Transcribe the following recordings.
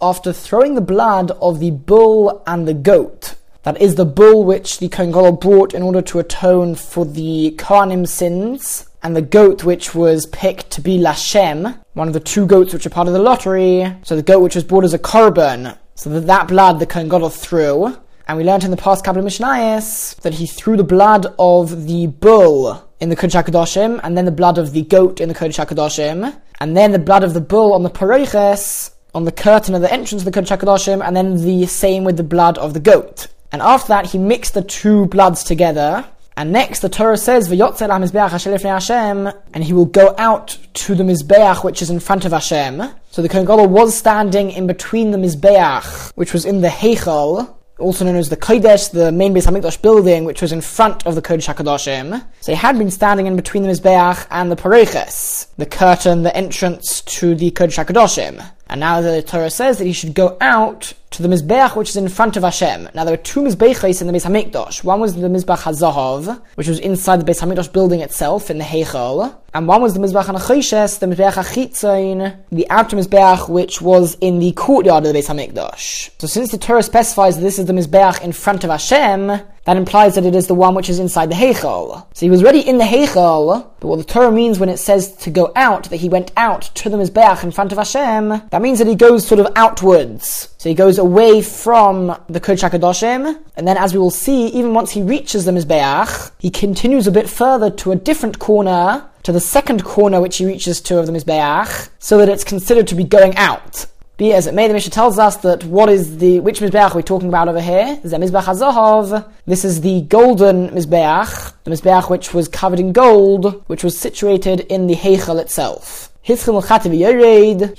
After throwing the blood of the bull and the goat, that is the bull which the Kohen Gadol brought in order to atone for the Kohanim sins, and the goat which was picked to be Lashem, one of the two goats which are part of the lottery. So the goat which was brought as a korban, so that that blood the Kohen Gadol threw. And we learned in the past couple of Mishnayos that he threw the blood of the bull in the Kodesh HaKadoshim, and then the blood of the goat in the Kodesh HaKadoshim, and then the blood of the bull on the Paroiches, on the curtain of the entrance of the Kodesh HaKadoshim, and then the same with the blood of the goat. And after that, he mixed the two bloods together, and next, the Torah says, "V'yotzel ha-mizbeach Hashem," and he will go out to the mizbeach which is in front of Hashem. So the Kohen Gadol was standing in between the mizbeach, which was in the heichal, also known as the Kodesh, the main Beis Hamikdash building, which was in front of the Kodesh HaKadoshim. So he had been standing in between the Mizbeach and the Pareches, the curtain, the entrance to the Kodesh HaKadoshim. And now the Torah says that he should go out to the Mizbeach which is in front of Hashem. Now there were two Mizbeachs in the Beis Hamikdash. One was the Mizbeach HaZahav, which was inside the Beis Hamikdash building itself in the Heichel. And one was the Mizbeach HaNachoshes, the Mizbeach HaChitzain, the outer Mizbeach which was in the courtyard of the Beis Hamikdash. So since the Torah specifies that this is the Mizbeach in front of Hashem, that implies that it is the one which is inside the Heichel. So he was already in the Heichel, but what the Torah means when it says to go out, that he went out to the Mizbeach in front of Hashem, that means that he goes sort of outwards. So he goes away from the Kodesh HaKadoshim, and then as we will see, even once he reaches the Mizbeach, he continues a bit further to a different corner, to the second corner which he reaches to of the Mizbeach, so that it's considered to be going out. Be as it may, the Mishnah tells us that what is the, which Mizbeach are we talking about over here? Is that Mizbeach HaZohov. This is the golden Mizbeach, the Mizbeach which was covered in gold, which was situated in the Heichel itself. He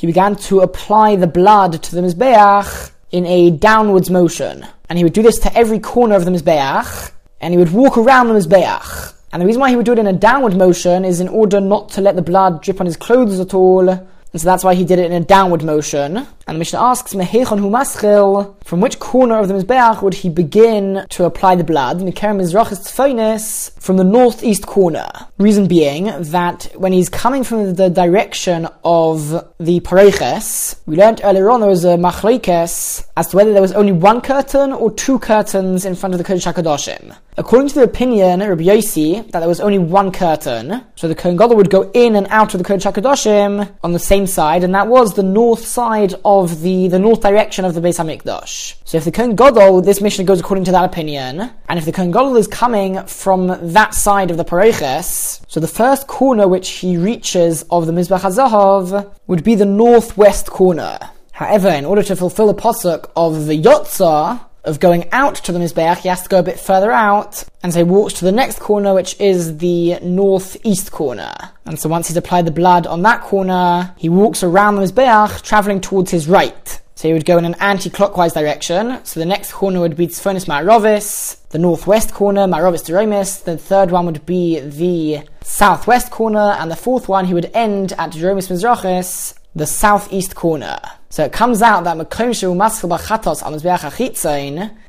began to apply the blood to the Mizbeach in a downwards motion. And he would do this to every corner of the Mizbeach, and he would walk around the Mizbeach. And the reason why he would do it in a downward motion is in order not to let the blood drip on his clothes at all, and so that's why he did it in a downward motion. And the Mishnah asks, Mehechon hu maschil, from which corner of the Mizbeach would he begin to apply the blood? Mikeren Mizrachis from the northeast corner. Reason being that when he's coming from the direction of the Pareches, we learned earlier on there was a machlekes as to whether there was only one curtain or two curtains in front of the Kodesh HaKadoshim. According to the opinion of Rabbi Yossi, that there was only one curtain, so the Kohen Gadol would go in and out of the Kodesh HaKadoshim on the same side, and that was the north side of the, the north direction of the Beis HaMikdash. So if the Kohen this mission goes according to that opinion, and if the Kohen is coming from that side of the Pareches, so the first corner which he reaches of the Mizbach HaZahav would be the northwest corner. However, in order to fulfill the posuk of the Yotzah, of going out to the Mizbeach, he has to go a bit further out, and so he walks to the next corner, which is the northeast corner. And so once he's applied the blood on that corner, he walks around the Mizbeach, traveling towards his right. So he would go in an anti-clockwise direction. So the next corner would be Tzfonis Ma'arovis, the northwest corner, Ma'arovis Deromis. The third one would be the southwest corner, and the fourth one he would end at Deromis Mizrachis, the southeast corner. So it comes out that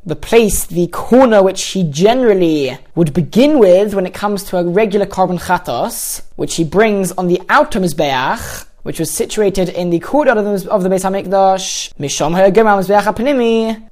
the place, the corner which he generally would begin with when it comes to a regular korban chatos, which he brings on the outer Mizbeach, which was situated in the courtyard of the, of Beis HaMikdash,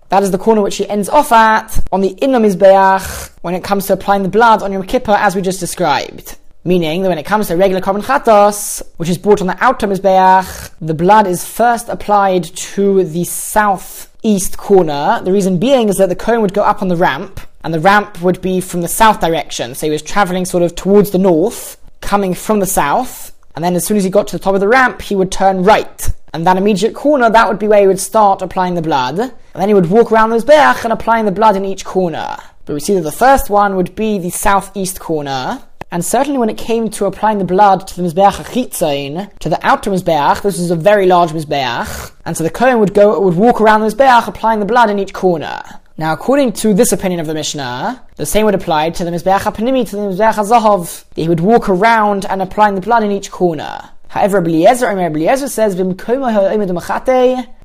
that is the corner which he ends off at on the inner Mizbeach when it comes to applying the blood on Yom Kippur as we just described. Meaning that when it comes to regular korban chatos, which is brought on the outer mizbeach, the blood is first applied to the southeast corner. The reason being is that the Kohen would go up on the ramp, and the ramp would be from the south direction. So he was traveling sort of towards the north, coming from the south, and then as soon as he got to the top of the ramp, he would turn right. And that immediate corner, that would be where he would start applying the blood. And then he would walk around the Mizbeach and applying the blood in each corner. But we see that the first one would be the southeast corner, and certainly when it came to applying the blood to the Mizbeach Achitzain, to the outer Mizbeach, this is a very large Mizbeach, and so the Kohen would go, would walk around the Mizbeach applying the blood in each corner. Now, according to this opinion of the Mishnah, the same would apply to the Mizbeach HaPanimi, to the Mizbeach HaZahav. He would walk around and applying the blood in each corner. However, Eliezer, Eliezer says,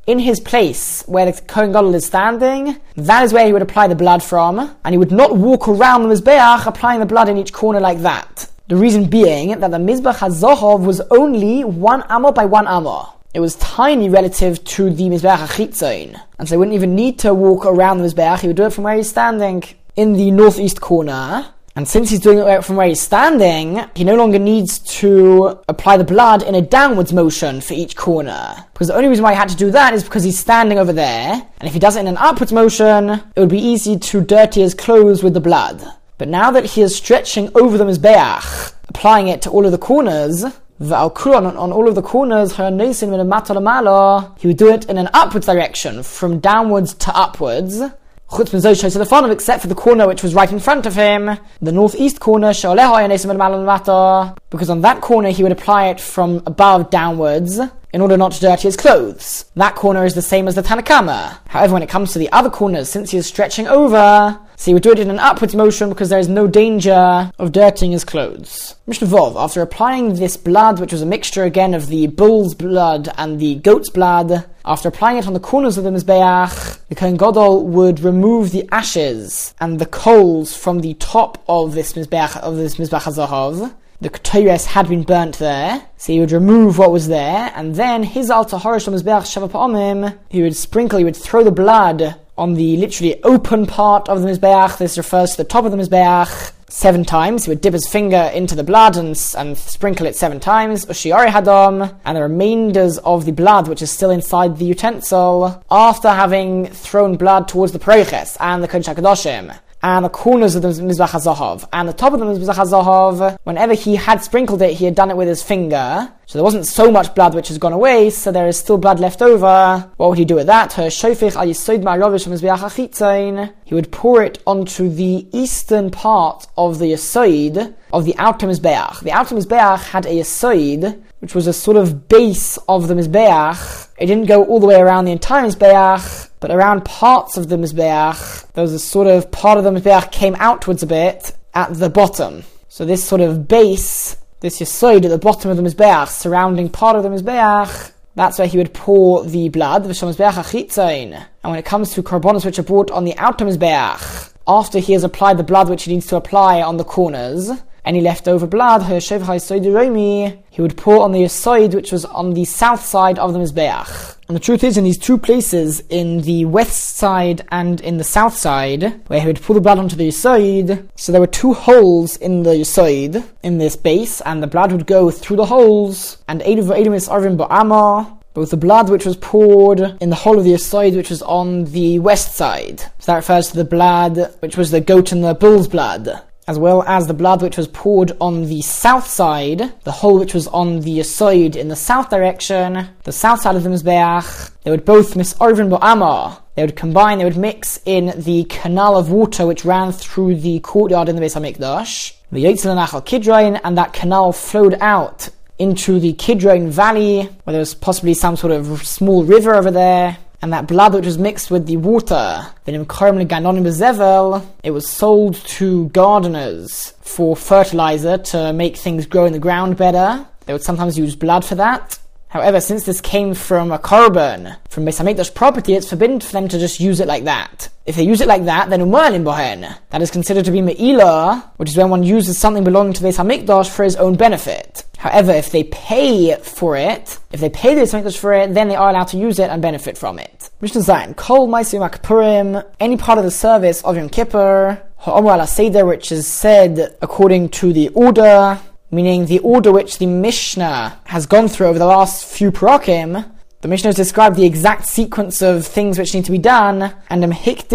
in his place where the Kohen Gadol is standing, that is where he would apply the blood from, and he would not walk around the Mizbeach applying the blood in each corner like that. The reason being that the Mizbeach HaZohov was only one amah by one amah. it was tiny relative to the Mizbeach Achitzain. And so he wouldn't even need to walk around the Mizbeach, he would do it from where he's standing in the northeast corner. And since he's doing it from where he's standing, he no longer needs to apply the blood in a downwards motion for each corner. Because the only reason why he had to do that is because he's standing over there. And if he does it in an upwards motion, it would be easy to dirty his clothes with the blood. But now that he is stretching over the Mizbeach, applying it to all of the corners, on, on all of the corners, he would do it in an upwards direction, from downwards to upwards. Except for the corner which was right in front of him, the northeast corner, because on that corner he would apply it from above downwards, in order not to dirty his clothes. That corner is the same as the Tanakama. However, when it comes to the other corners, since he is stretching over, so he would do it in an upwards motion because there is no danger of dirtying his clothes. Mishnah Vov, after applying this blood, which was a mixture again of the bull's blood and the goat's blood, after applying it on the corners of the Mizbeach, the Kohen Gadol would remove the ashes and the coals from the top of this Mizbeach, of this Mizbeach HaZahav, the Ketores had been burnt there, so he would remove what was there, and then his altar horish mizbeach shava he would sprinkle, he would throw the blood on the literally open part of the mizbeach. This refers to the top of the mizbeach seven times. He would dip his finger into the blood and, and sprinkle it seven times. Ushiari hadam, and the remainders of the blood, which is still inside the utensil, after having thrown blood towards the Pereches and the Kodesh HaKadoshim and the corners of the Mizbach HaZahav. And the top of the Mizbach HaZahav, whenever he had sprinkled it, he had done it with his finger. So there wasn't so much blood which has gone away, so there is still blood left over. What would he do with that? He would pour it onto the eastern part of the Yisoid of the outer Mizbeach. The outer Mizbeach had a Yisoid, which was a sort of base of the Mizbeach. It didn't go all the way around the entire Mizbeach, but around parts of the Mizbeach, there was a sort of part of the Mizbeach came outwards a bit at the bottom. So this sort of base, this Yesoid at the bottom of the Mizbeach, surrounding part of the Mizbeach, that's where he would pour the blood, the Mizbeach achitzain. and when it comes to korbanos which are brought on the outer Mizbeach, after he has applied the blood which he needs to apply on the corners, any leftover blood, he would pour on the side which was on the south side of the Mizbeach. And the truth is, in these two places, in the west side and in the south side, where he would pour the blood onto the side, so there were two holes in the side, in this base, and the blood would go through the holes, and Eidu Eidim Arvin Ba'ama, both the blood which was poured in the hole of the side which was on the west side. So that refers to the blood which was the goat and the bull's blood as well as the blood which was poured on the south side, the hole which was on the side in the south direction, the south side of the Mizbeach, they would both miss misarvin bo'amah. They would combine, they would mix in the canal of water which ran through the courtyard in the Beis HaMikdash, the Yitzhak Nachal Kidron, and that canal flowed out into the Kidron Valley, where there was possibly some sort of small river over there, and that blood which was mixed with the water, it was sold to gardeners for fertilizer to make things grow in the ground better. They would sometimes use blood for that. However, since this came from a korban, from Beis property, it's forbidden for them to just use it like that. If they use it like that, then umalin bohen. That is considered to be me'ilah, which is when one uses something belonging to Beis for his own benefit. However, if they pay for it, if they pay the Beis for it, then they are allowed to use it and benefit from it. Mishnah Zayin, Kol Maisim Purim, any part of the service of Yom Kippur, Ha'omer ala Seder, which is said according to the order, meaning the order which the Mishnah has gone through over the last few parakim, the Mishnah has described the exact sequence of things which need to be done, and If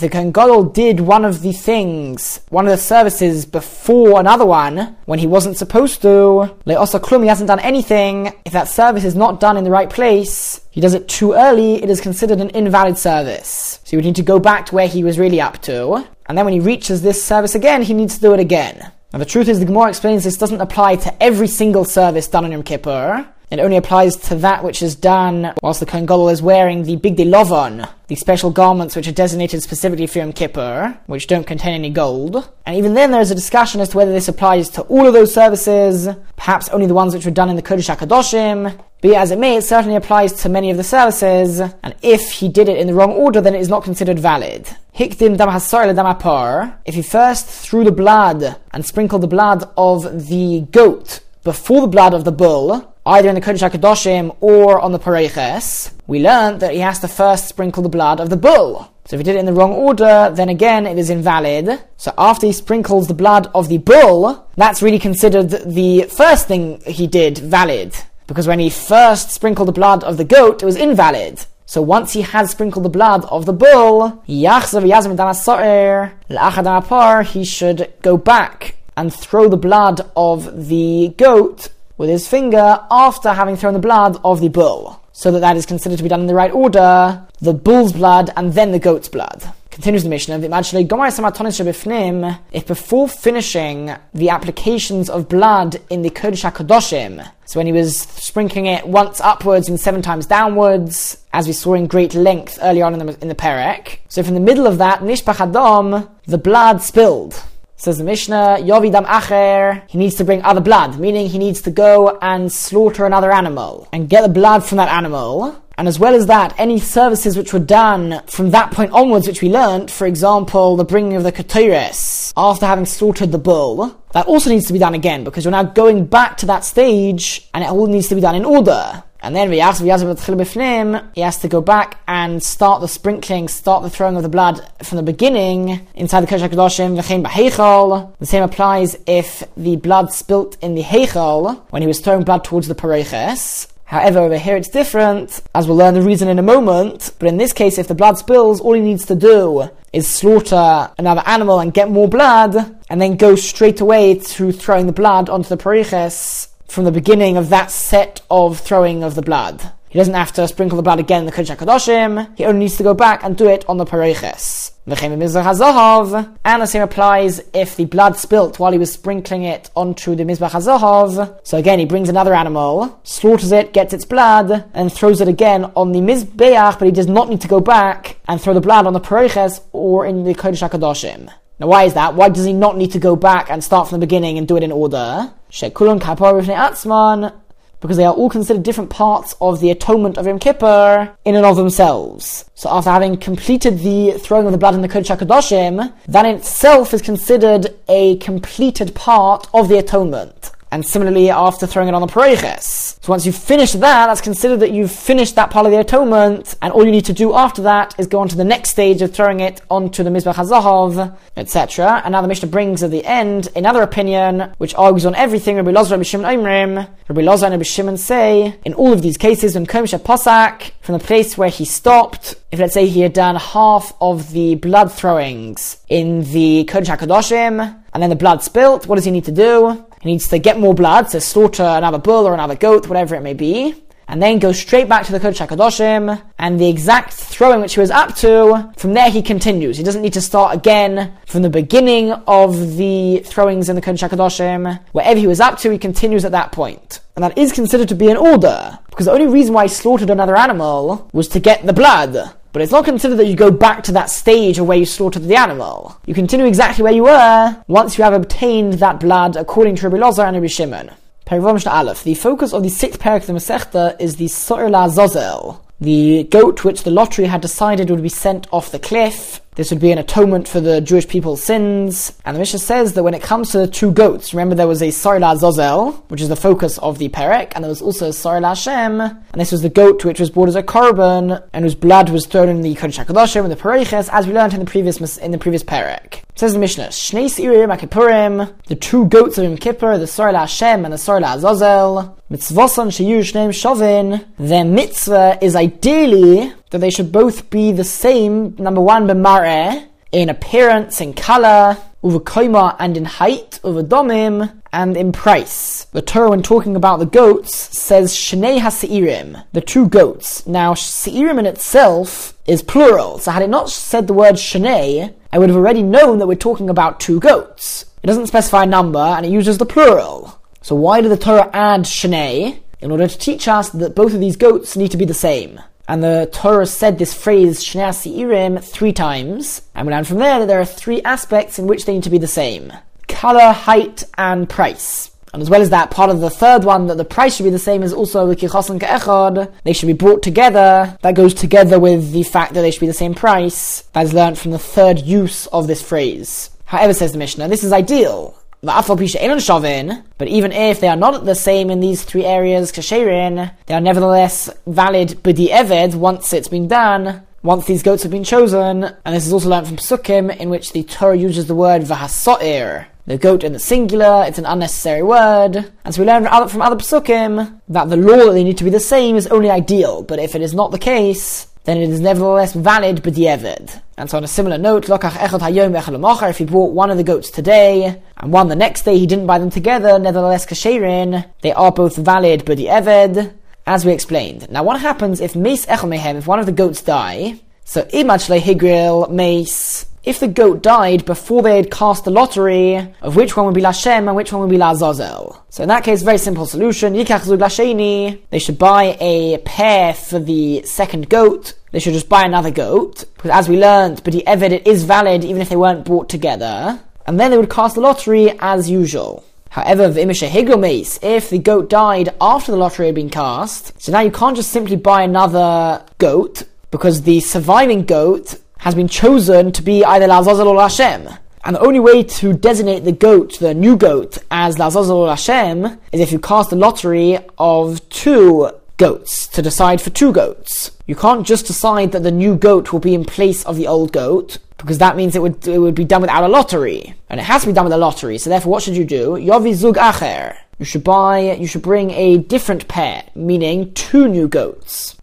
the Kohen did one of the things, one of the services before another one, when he wasn't supposed to, le'osa klum, he hasn't done anything, if that service is not done in the right place, he does it too early, it is considered an invalid service. So he would need to go back to where he was really up to, and then when he reaches this service again, he needs to do it again. Now the truth is, the Gemara explains this doesn't apply to every single service done on Yom Kippur. It only applies to that which is done whilst the Kohen Gadol is wearing the Bigdei Lovon, the special garments which are designated specifically for Yom Kippur, which don't contain any gold. And even then there is a discussion as to whether this applies to all of those services, perhaps only the ones which were done in the Kodesh HaKadoshim. Be as it may, it certainly applies to many of the services, and if he did it in the wrong order, then it is not considered valid. Hikdim dam dam. If he first threw the blood and sprinkled the blood of the goat before the blood of the bull, either in the Kodesh HaKadoshim or on the Pareches, we learned that he has to first sprinkle the blood of the bull. So if he did it in the wrong order, then again it is invalid. So after he sprinkles the blood of the bull, that's really considered the first thing he did valid. Because when he first sprinkled the blood of the goat, it was invalid. So once he has sprinkled the blood of the bull, he should go back and throw the blood of the goat with his finger after having thrown the blood of the bull so that that is considered to be done in the right order, the bull's blood and then the goat's blood. Continues the Mishnah, if before finishing the applications of blood in the Kodesh HaKadoshim, so when he was sprinkling it once upwards and seven times downwards, as we saw in great length early on in the, in the Perek, so from the middle of that, Nishpach Adam, the blood spilled, Says the Mishnah, Yovidam Acher, he needs to bring other blood, meaning he needs to go and slaughter another animal and get the blood from that animal. And as well as that, any services which were done from that point onwards, which we learnt, for example, the bringing of the Ketores after having slaughtered the bull, that also needs to be done again because you're now going back to that stage and it all needs to be done in order. And then he has to go back and start the sprinkling, start the throwing of the blood from the beginning inside the Kodesh HaKadoshim, The same applies if the blood spilt in the Heichal when he was throwing blood towards the Pareches. However, over here it's different, as we'll learn the reason in a moment. But in this case, if the blood spills, all he needs to do is slaughter another animal and get more blood, and then go straight away to throwing the blood onto the Pareches from the beginning of that set of throwing of the blood. He doesn't have to sprinkle the blood again in the Kodesh HaKadoshim, he only needs to go back and do it on the Pareches. And the same applies if the blood spilt while he was sprinkling it onto the Mizbach HaZahav. So again, he brings another animal, slaughters it, gets its blood, and throws it again on the Mizbeach, but he does not need to go back and throw the blood on the Pareches or in the Kodesh HaKadoshim. Now, why is that? Why does he not need to go back and start from the beginning and do it in order? Because they are all considered different parts of the atonement of Yom Kippur in and of themselves. So after having completed the throwing of the blood in the Kodesh HaKadoshim, that in itself is considered a completed part of the atonement and similarly after throwing it on the Pareches. So once you've finished that, that's considered that you've finished that part of the atonement, and all you need to do after that is go on to the next stage of throwing it onto the Mizbach HaZahav, etc. And now the Mishnah brings at the end another opinion, which argues on everything Rabbi Lozer, Rabbi Shimon Oimrim, Rabbi Lozer and Rabbi Shimon say, in all of these cases, when Komisha Posak, from the place where he stopped, if let's say he had done half of the blood throwings in the Kodesh HaKadoshim, and then the blood spilt, what does he need to do? He needs to get more blood, to slaughter another bull or another goat, whatever it may be, and then go straight back to the Kodesh HaKadoshim, and the exact throwing which he was up to, from there he continues. He doesn't need to start again from the beginning of the throwings in the Kodesh HaKadoshim. Wherever he was up to, he continues at that point. And that is considered to be an order, because the only reason why he slaughtered another animal was to get the blood. But it's not considered that you go back to that stage of where you slaughtered the animal. You continue exactly where you were once you have obtained that blood according to Rabbi Lozer and Rabbi Shimon. Aleph. The focus of the sixth parak of the Masechta is the So'er Zozel, the goat which the lottery had decided would be sent off the cliff this would be an atonement for the Jewish people's sins. And the Mishnah says that when it comes to the two goats, remember there was a Sarla Zozel, which is the focus of the Perek, and there was also a Sarla Hashem, and this was the goat which was brought as a korban, and whose blood was thrown in the Kodesh HaKadoshim, and the Pereches, as we learned in the previous, in the previous Perek. Says the Mishnah, Shnei Sirim HaKippurim, the two goats of Yom Kippur, the Sarla Hashem and the Sarla Zozel, Mitzvosan Sheyu Shneim Shovin, their mitzvah is ideally that they should both be the same, number one, b'mar'eh, in appearance, in color, uvakoima, and in height, uvadomim, and in price. The Torah, when talking about the goats, says shnei ha'seirim, the two goats. Now, seirim in itself is plural, so had it not said the word shnei, I would have already known that we're talking about two goats. It doesn't specify a number, and it uses the plural. So why did the Torah add shnei? In order to teach us that both of these goats need to be the same. And the Torah said this phrase, Shnei Seirim, three times. And we learn from there that there are three aspects in which they need to be the same. Color, height, and price. And as well as that, part of the third one, that the price should be the same, is also Kichos and Ke'echad. They should be brought together. That goes together with the fact that they should be the same price. That is learned from the third use of this phrase. However, says the Mishnah, this is ideal But even if they are not the same in these three areas, kasherin, they are nevertheless valid b'di eved once it's been done, once these goats have been chosen, and this is also learned from Psukim, in which the Torah uses the word vahasoir, the goat in the singular, it's an unnecessary word. And so we learn from other, from other psukim that the law that they need to be the same is only ideal, but if it is not the case, then it is nevertheless valid b'di'evid. And so on a similar note, lokach echad hayom echad if he bought one of the goats today, and one the next day he didn't buy them together, nevertheless kasherin, they are both valid b'di'evid, as we explained. Now what happens if meis echel mehem, if one of the goats die, so imach lehigril meis, if the goat died before they had cast the lottery of which one would be Lashem and which one would be Lazazel. So in that case, very simple solution. They should buy a pair for the second goat. They should just buy another goat. Because as we learned, but Evid, it is valid even if they weren't bought together. And then they would cast the lottery as usual. However, if the goat died after the lottery had been cast, so now you can't just simply buy another goat because the surviving goat has been chosen to be either Lazazel or Hashem. And the only way to designate the goat, the new goat, as Lazazel or Hashem is if you cast a lottery of two goats to decide for two goats. You can't just decide that the new goat will be in place of the old goat because that means it would it would be done without a lottery, and it has to be done with a lottery. So therefore, what should you do? Yovi zug acher. You should buy. You should bring a different pair, meaning two new goats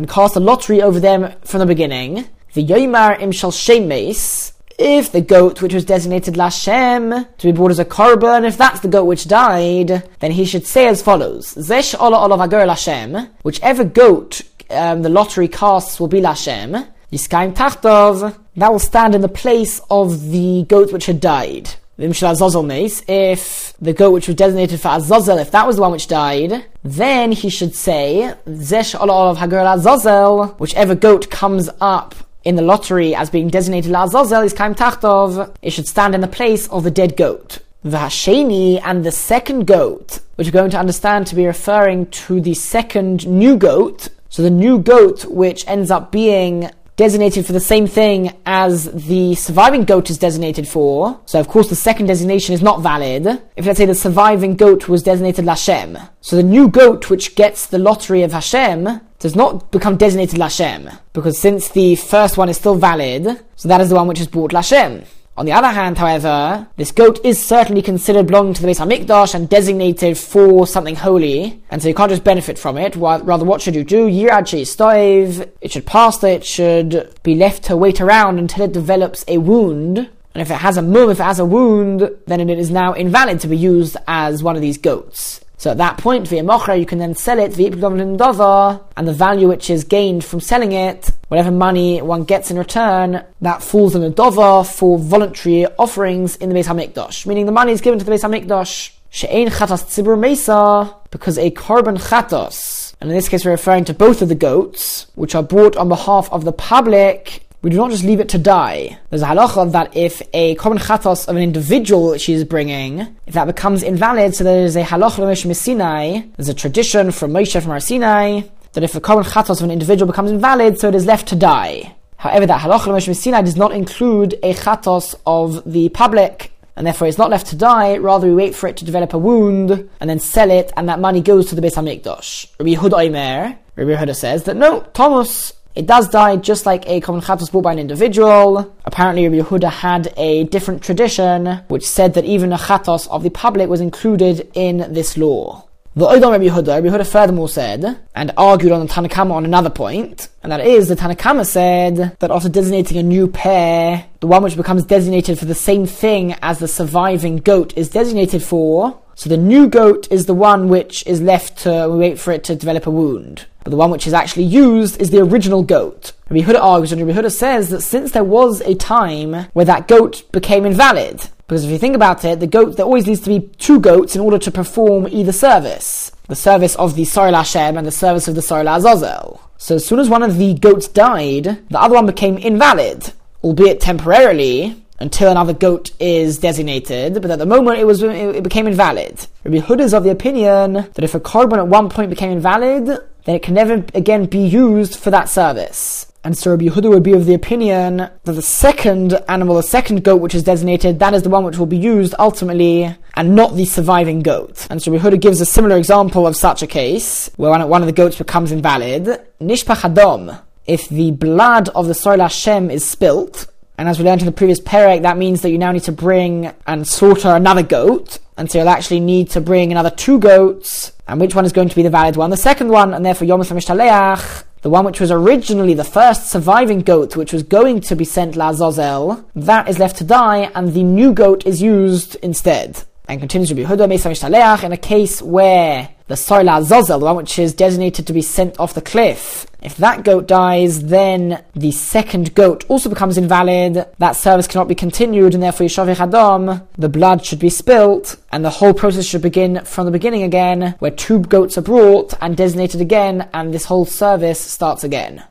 and cast a lottery over them from the beginning. The Yoimar im shal shemes, if the goat which was designated Lashem to be brought as a korban, if that's the goat which died, then he should say as follows: Zesh ola ola vager Lashem, whichever goat um, the lottery casts will be Lashem. Yiskaim tachtov, that will stand in the place of the goat which had died if the goat which was designated for Azazel, if that was the one which died, then he should say, Zesh of Hagar Azazel, whichever goat comes up in the lottery as being designated Azazel is Kaim Tachtov, it should stand in the place of the dead goat. The Hasheni and the second goat, which we're going to understand to be referring to the second new goat, so the new goat which ends up being designated for the same thing as the surviving goat is designated for. So of course the second designation is not valid. If let's say the surviving goat was designated Lashem. So the new goat which gets the lottery of Hashem does not become designated Lashem. Because since the first one is still valid, so that is the one which is brought Lashem. On the other hand, however, this goat is certainly considered belonging to the Beis Hamikdash and designated for something holy, and so you can't just benefit from it. Rather, what should you do? Yirad stoiv. It should pass it should be left to wait around until it develops a wound. And if it has a mum, if it has a wound, then it is now invalid to be used as one of these goats. So at that point, via mochra, you can then sell it via and the value which is gained from selling it, whatever money one gets in return, that falls in a dova for voluntary offerings in the Beis Hamikdash. Meaning the money is given to the Beis Hamikdash. She'ein chatas tzibur mesa, because a korban chatos, and in this case we're referring to both of the goats, which are bought on behalf of the public, we do not just leave it to die. There's a halacha that if a korban chatos of an individual she is bringing, if that becomes invalid, so there is a halacha Moshe Sinai, there's a tradition from Moshe from our Sinai, that if a korban chatos of an individual becomes invalid, so it is left to die. However, that halacha Moshe Sinai does not include a chatos of the public, and therefore it's not left to die, rather we wait for it to develop a wound, and then sell it, and that money goes to the Beis HaMikdash. Rabbi Omer, Rabbi Yehuda says that no, Thomas, it does die just like a korban chatos bought by an individual. Apparently, Rabbi Yehuda had a different tradition which said that even a chatos of the public was included in this law. The Oidon Rabbi Yehuda, Rabbi Yehuda furthermore said, and argued on the Tanakama on another point, and that is, the Tanakama said that after designating a new pair, the one which becomes designated for the same thing as the surviving goat is designated for, so the new goat is the one which is left to wait for it to develop a wound. But the one which is actually used is the original goat. Rabbi Huda argues, and Rabbi Huda says that since there was a time where that goat became invalid, because if you think about it, the goat, there always needs to be two goats in order to perform either service. The service of the Sorel Hashem and the service of the Sorel Azazel. So as soon as one of the goats died, the other one became invalid, albeit temporarily, until another goat is designated, but at the moment it was it became invalid. Rabbi Huda is of the opinion that if a korban at one point became invalid, then it can never again be used for that service. And so Rabbi Yehuda would be of the opinion that the second animal, the second goat which is designated, that is the one which will be used ultimately, and not the surviving goat. And so Rabbi Yehuda gives a similar example of such a case, where one of the goats becomes invalid. Nishpach Adom, if the blood of the Soil Hashem is spilt, and as we learned in the previous perek, that means that you now need to bring and slaughter another goat. And so you'll actually need to bring another two goats. And which one is going to be the valid one? The second one, and therefore Yom Mishtaleach, the one which was originally the first surviving goat, which was going to be sent La Zozel, that is left to die, and the new goat is used instead. And continues to be Huda Mesa in a case where the Soila Zozel, the one which is designated to be sent off the cliff, if that goat dies, then the second goat also becomes invalid. That service cannot be continued, and therefore Yishavich Hadam, the blood should be spilt, and the whole process should begin from the beginning again, where two goats are brought and designated again, and this whole service starts again.